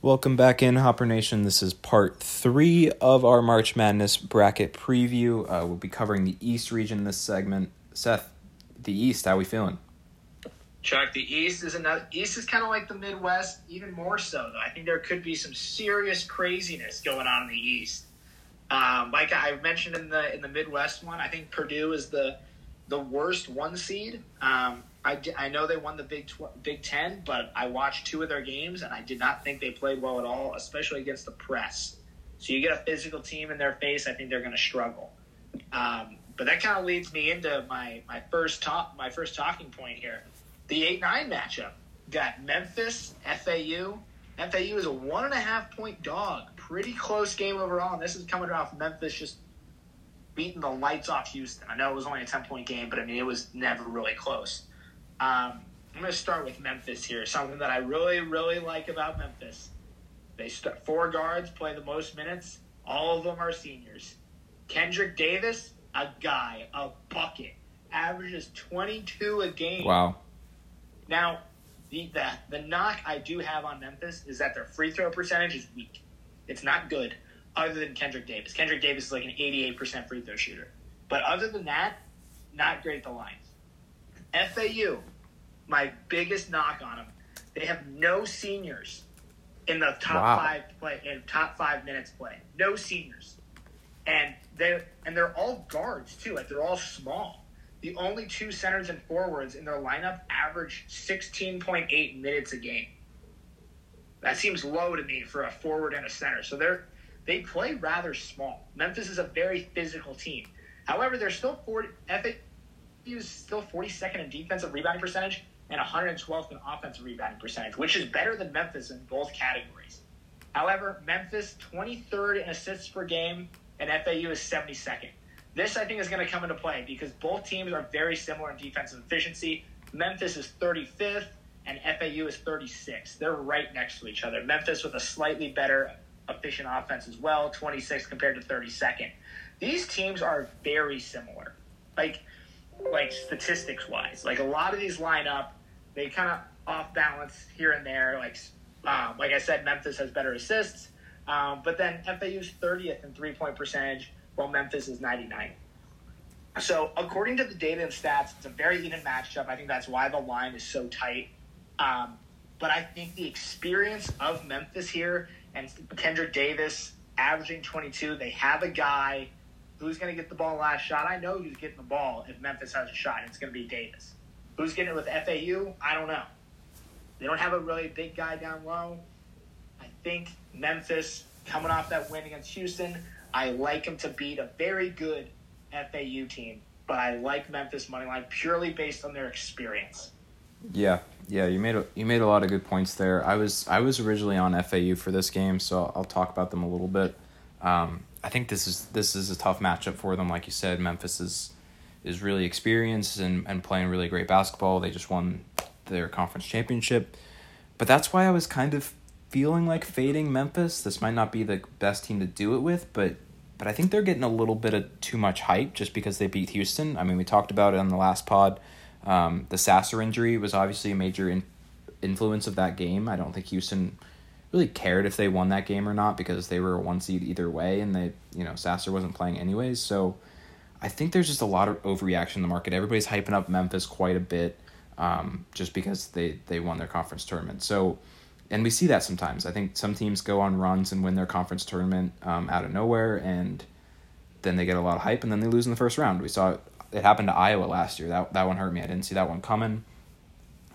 Welcome back in, Hopper Nation. This is part three of our March Madness bracket preview. Uh, we'll be covering the East region in this segment. Seth, the East, how we feeling? Chuck, the East is another. East is kind of like the Midwest, even more so. Though I think there could be some serious craziness going on in the East. Um, like I mentioned in the in the Midwest one, I think Purdue is the the worst one seed. Um, I, I know they won the Big Tw- Big Ten, but I watched two of their games and I did not think they played well at all, especially against the press. So you get a physical team in their face, I think they're going to struggle. Um, but that kind of leads me into my my first talk my first talking point here. The eight nine matchup got Memphis FAU. FAU is a one and a half point dog. Pretty close game overall, and this is coming off Memphis just beating the lights off Houston. I know it was only a ten point game, but I mean it was never really close. Um, I'm going to start with Memphis here. Something that I really, really like about Memphis. They start four guards play the most minutes. All of them are seniors. Kendrick Davis, a guy, a bucket, averages 22 a game. Wow. Now, the, the the knock I do have on Memphis is that their free throw percentage is weak. It's not good, other than Kendrick Davis. Kendrick Davis is like an 88% free throw shooter. But other than that, not great at the lines. FAU, my biggest knock on them, they have no seniors in the top Wow. five play in top five minutes play. No seniors, and they and they're all guards too. Like they're all small. The only two centers and forwards in their lineup average sixteen point eight minutes a game. That seems low to me for a forward and a center. So they're they play rather small. Memphis is a very physical team. However, they're still 40 FAU is still 42nd in defensive rebounding percentage and 112th in offensive rebounding percentage, which is better than Memphis in both categories. However, Memphis 23rd in assists per game and FAU is 72nd. This I think is going to come into play because both teams are very similar in defensive efficiency. Memphis is 35th and FAU is 36th. They're right next to each other. Memphis with a slightly better efficient offense as well, 26th compared to 32nd. These teams are very similar. Like like statistics wise. Like a lot of these line up, they kind of off balance here and there. Like um, like I said, Memphis has better assists, um, but then FAU's 30th in three point percentage, while Memphis is 99. So according to the data and stats, it's a very even matchup. I think that's why the line is so tight. Um, but I think the experience of Memphis here and Kendrick Davis averaging 22, they have a guy who's going to get the ball last shot. I know who's getting the ball if Memphis has a shot. It's going to be Davis. Who's getting it with FAU? I don't know. They don't have a really big guy down low. I think Memphis coming off that win against Houston. I like them to beat a very good FAU team, but I like Memphis money line purely based on their experience. Yeah, yeah, you made a, you made a lot of good points there. I was I was originally on FAU for this game, so I'll talk about them a little bit. Um, I think this is this is a tough matchup for them. Like you said, Memphis is is really experienced and, and playing really great basketball. They just won their conference championship. But that's why I was kind of feeling like fading Memphis. This might not be the best team to do it with, but but I think they're getting a little bit of too much hype just because they beat Houston. I mean, we talked about it on the last pod. Um, the Sasser injury was obviously a major in, influence of that game. I don't think Houston really cared if they won that game or not because they were a one seed either way, and they you know Sasser wasn't playing anyways. So I think there's just a lot of overreaction in the market. Everybody's hyping up Memphis quite a bit um, just because they they won their conference tournament. So and we see that sometimes. I think some teams go on runs and win their conference tournament um, out of nowhere, and then they get a lot of hype, and then they lose in the first round. We saw it, it happened to Iowa last year. That that one hurt me. I didn't see that one coming.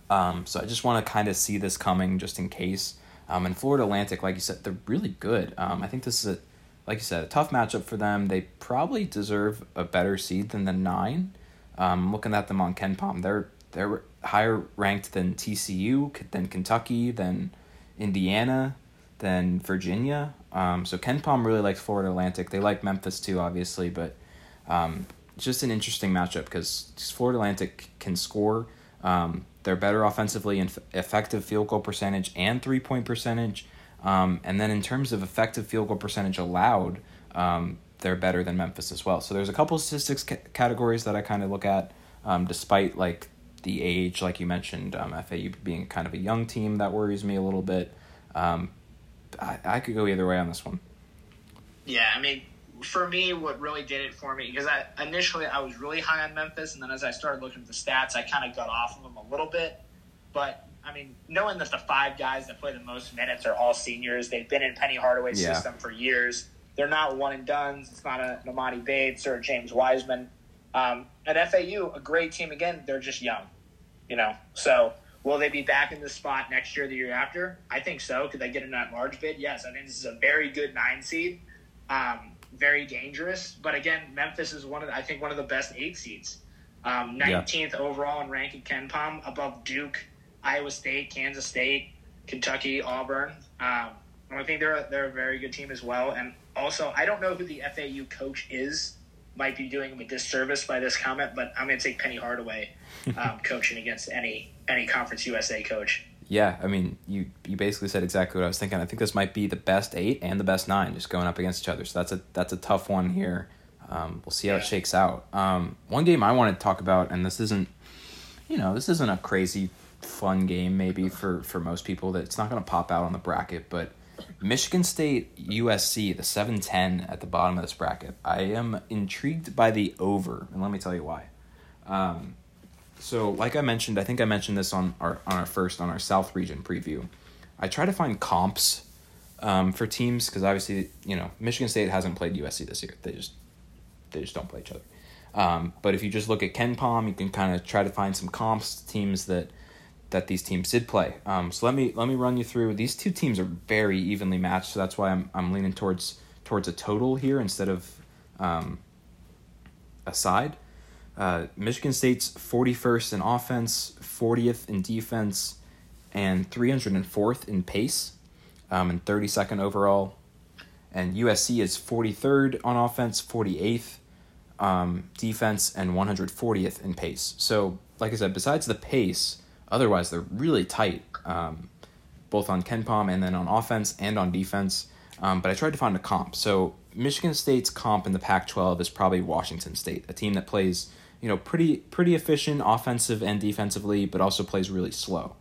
Um, so I just want to kind of see this coming, just in case. Um, and Florida Atlantic, like you said, they're really good. Um, I think this is a, like you said, a tough matchup for them. They probably deserve a better seed than the nine. Um, looking at them on KenPom, they're they're higher ranked than TCU, than Kentucky, than Indiana, than Virginia. Um, so KenPom really likes Florida Atlantic. They like Memphis too, obviously, but um, just an interesting matchup because Florida Atlantic can score. Um, they're better offensively in f- effective field goal percentage and three point percentage. Um, and then in terms of effective field goal percentage allowed, um, they're better than Memphis as well. So there's a couple of statistics ca- categories that I kind of look at, um, despite like the age, like you mentioned, um, FAU being kind of a young team that worries me a little bit. Um, I, I could go either way on this one. Yeah, I mean, for me, what really did it for me because I initially I was really high on Memphis, and then as I started looking at the stats, I kind of got off of them a little bit. But I mean, knowing that the five guys that play the most minutes are all seniors, they've been in Penny Hardaway's Yeah. system for years. They're not one and dones. It's not an Emoni Bates or a James Wiseman. Um, at FAU, a great team again. They're just young, you know. So will they be back in this spot next year, the year after? I think so. Could they get in that large bid? Yes. I think this is a very good nine seed, um, very dangerous. But again, Memphis is one of the, I think one of the best eight seeds. Um, Yeah. 19th overall in ranking KenPom, above Duke, Iowa State, Kansas State, Kentucky, Auburn. Um, and I think they're a, they're a very good team as well. And also, I don't know who the FAU coach is. Might be doing him a disservice by this comment, but I'm going to take Penny Hardaway um, coaching against any any Conference USA coach. Yeah, I mean, you you basically said exactly what I was thinking. I think this might be the best eight and the best nine just going up against each other. So that's a that's a tough one here. Um, we'll see how it shakes out. Um, one game I want to talk about, and this isn't, you know, this isn't a crazy fun game maybe for for most people. That it's not going to pop out on the bracket, but Michigan State USC, the seven ten at the bottom of this bracket. I am intrigued by the over, and let me tell you why. Um, so, like I mentioned, I think I mentioned this on our on our first on our South region preview. I try to find comps um, for teams because obviously, you know, Michigan State hasn't played USC this year. They just they just don't play each other. Um, but if you just look at KenPom, you can kind of try to find some comps teams that that these teams did play. Um, so let me let me run you through. These two teams are very evenly matched, so that's why I'm I'm leaning towards towards a total here instead of um, a side. Uh, Michigan State's 41st in offense, 40th in defense, and 304th in pace, um, and 32nd overall. And USC is 43rd on offense, 48th um, defense, and 140th in pace. So, like I said, besides the pace, otherwise they're really tight, um, both on KenPom and then on offense and on defense. Um, but I tried to find a comp. So Michigan State's comp in the Pac-12 is probably Washington State, a team that plays you know pretty pretty efficient offensive and defensively, but also plays really slow.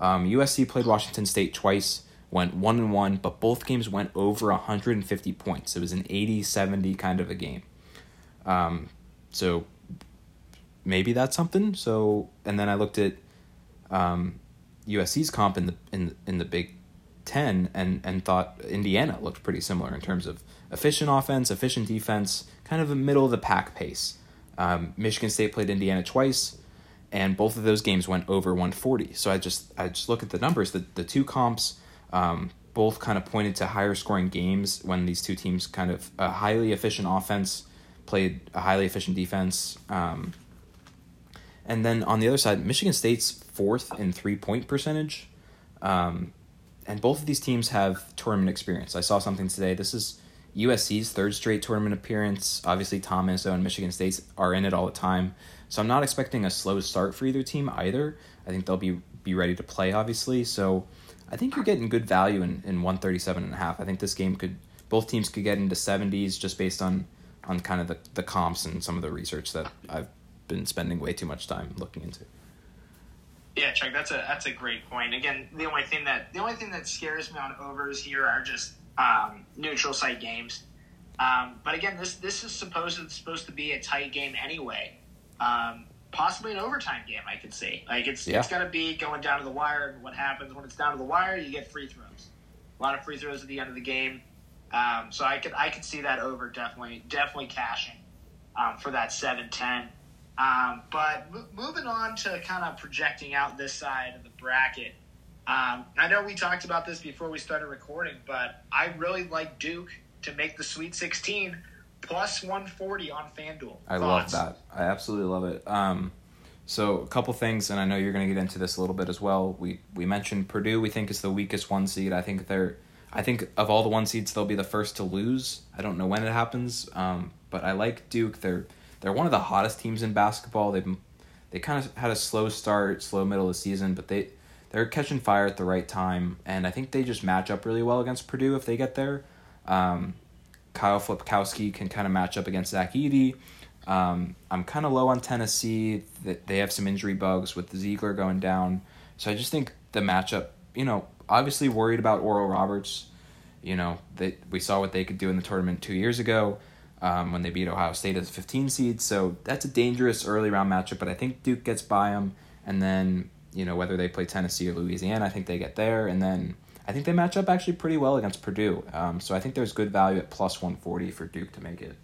Um, USC played Washington State twice, went one and one, but both games went over 150 points. It was an 80-70 kind of a game. Um, so maybe that's something. So and then I looked at um, USC's comp in the in in the Big Ten and and thought Indiana looked pretty similar in terms of efficient offense, efficient defense, kind of a middle of the pack pace. Um, Michigan State played Indiana twice, and both of those games went over 140. So I just I just look at the numbers. The the two comps um, both kind of pointed to higher scoring games when these two teams kind of a highly efficient offense played a highly efficient defense. Um, and then on the other side, Michigan State's fourth in three point percentage. Um, and both of these teams have tournament experience. I saw something today. This is USC's third straight tournament appearance. Obviously, Tom Izzo and Michigan State are in it all the time. So I'm not expecting a slow start for either team either. I think they'll be be ready to play, obviously. So I think you're getting good value in, in 137 and a half. I think this game could both teams could get into 70s just based on on kind of the, the comps and some of the research that I've been spending way too much time looking into. Yeah, Chuck, that's a that's a great point. Again, the only thing that the only thing that scares me on overs here are just um, neutral site games. Um, but again, this this is supposed supposed to be a tight game anyway. Um, possibly an overtime game, I could see. Like it's Yeah. it's gonna be going down to the wire. And what happens when it's down to the wire? You get free throws. A lot of free throws at the end of the game. Um, so I could I could see that over definitely definitely cashing um, for that seven ten. Um, but mo- moving on to kind of projecting out this side of the bracket, um, I know we talked about this before we started recording, but I really like Duke to make the Sweet 16 plus 140 on FanDuel. I Thoughts? love that. I absolutely love it. Um, so a couple things, and I know you're going to get into this a little bit as well. We we mentioned Purdue. We think is the weakest one seed. I think they're. I think of all the one seeds, they'll be the first to lose. I don't know when it happens, um, but I like Duke. They're they're one of the hottest teams in basketball. They've they kind of had a slow start, slow middle of the season, but they they're catching fire at the right time, and I think they just match up really well against Purdue if they get there. Um, Kyle Filipowski can kind of match up against Zach Edey. Um, I'm kind of low on Tennessee. They have some injury bugs with Zeigler going down, so I just think the matchup. You know, obviously worried about Oral Roberts. You know, they, we saw what they could do in the tournament two years ago um, when they beat Ohio State as a 15 seed. So that's a dangerous early round matchup, but I think Duke gets by them. And then, you know, whether they play Tennessee or Louisiana, I think they get there. And then I think they match up actually pretty well against Purdue. Um, so I think there's good value at plus 140 for Duke to make it.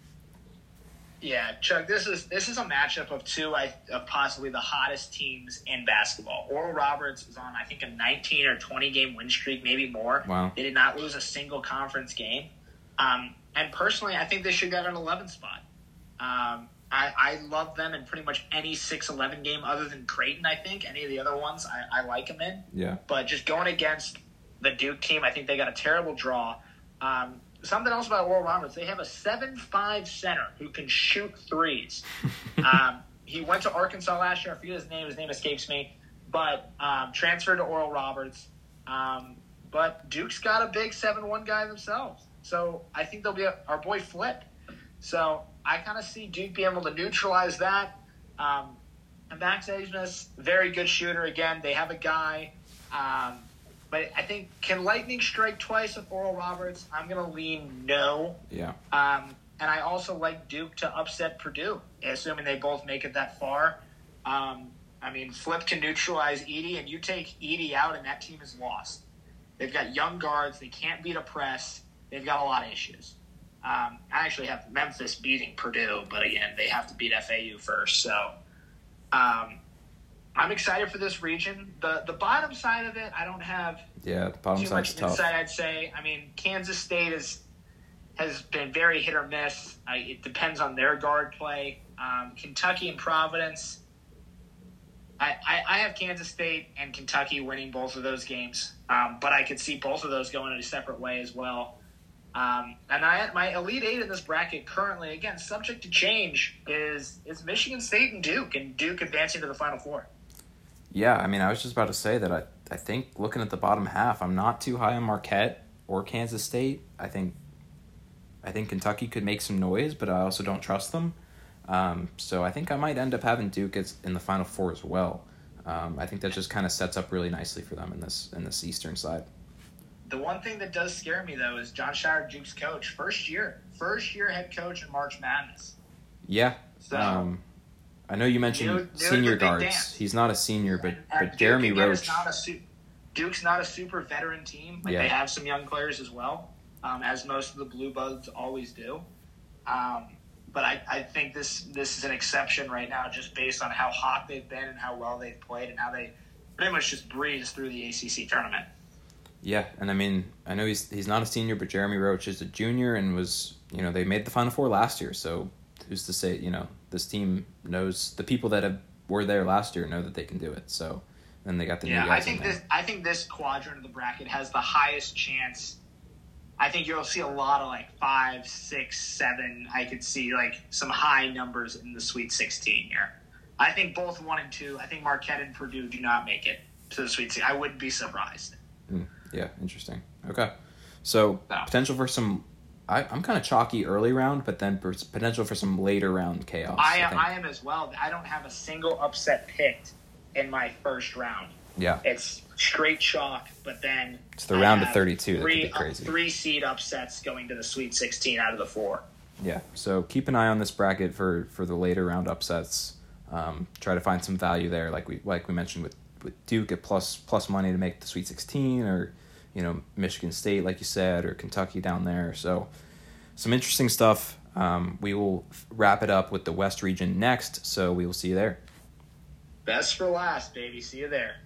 Yeah, Chuck. This is this is a matchup of two I, of possibly the hottest teams in basketball. Oral Roberts is on I think a 19 or 20 game win streak, maybe more. Wow. They did not lose a single conference game. Um, and personally, I think they should get an 11 spot. Um, I, I love them in pretty much any 6-11 game other than Creighton. I think any of the other ones I, I like them in. Yeah. But just going against the Duke team, I think they got a terrible draw. Um, something else about Oral Roberts, they have a seven-five center who can shoot threes. um, he went to Arkansas last year. I forget his name. His name escapes me. But um, transferred to Oral Roberts. Um, but Duke's got a big seven-one guy themselves. So I think they'll be a, our boy Flip. So I kind of see Duke being able to neutralize that. Um, and Max Abmas, very good shooter. Again, they have a guy. Um, but I think can Lightning strike twice with Oral Roberts? I'm going to lean no. Yeah. Um, and I also like Duke to upset Purdue, assuming they both make it that far. Um, I mean, Flip can neutralize Edey, and you take Edey out, and that team is lost. They've got young guards. They can't beat a press. They've got a lot of issues. Um, I actually have Memphis beating Purdue, but again, they have to beat FAU first. So um, I'm excited for this region. The the bottom side of it, I don't have Yeah, the bottom too much tough. insight. I'd say. I mean, Kansas State is has been very hit or miss. I, it depends on their guard play. Um, Kentucky and Providence. I, I, I have Kansas State and Kentucky winning both of those games, um, but I could see both of those going in a separate way as well. Um, and I my elite eight in this bracket currently, again, subject to change, is is Michigan State and Duke, and Duke advancing to the Final Four. Yeah, I mean, I was just about to say that I, I think looking at the bottom half, I'm not too high on Marquette or Kansas State. I think I think Kentucky could make some noise, but I also don't trust them. Um, so I think I might end up having Duke as, in the Final Four as well. Um, I think that just kind of sets up really nicely for them in this in this Eastern side. The one thing that does scare me though is Jon Scheyer, Duke's coach, first year, first year head coach in March Madness. Yeah. So Um, I know you mentioned senior guards. dance. He's not a senior, but and- and but Jeremy Duke, Roach. not a su- Duke's not a super veteran team. Like Yeah. they have some young players as well, um, as most of the Blue Bloods always do. Um, but I, I think this this is an exception right now, just based on how hot they've been and how well they've played and how they pretty much just breezed through the ACC tournament. Yeah, and I mean, I know he's he's not a senior, but Jeremy Roach is a junior and was, you know, they made the Final Four last year. So who's to say, you know, this team knows the people that have, were there last year know that they can do it. So then they got the Yeah, new I think this I think this quadrant of the bracket has the highest chance. I think you'll see a lot of like five, six, seven. I could see like some high numbers in the Sweet Sixteen here. I think both one and two. I think Marquette and Purdue do not make it to the Sweet Sixteen. I wouldn't be surprised. Hmm. Yeah, interesting. Okay, so Yeah. potential for some. I, I'm kind of chalky early round, but then potential for some later round chaos. I am, think. I am as well. I don't have a single upset picked in my first round. yeah, It's straight chalk, but then It's the I round of have 32 that could Three, be crazy. three seed upsets going to the Sweet Sixteen out of the four. yeah. So keep an eye on this bracket for for the later round upsets. Um, try to find some value there, like we like we mentioned with with Duke at plus plus money to make the Sweet Sixteen, or you know Michigan State, like you said, or Kentucky down there. So some interesting stuff. Um, we will wrap it up with the West region next. So we will see you there. Best for last, baby. See you there.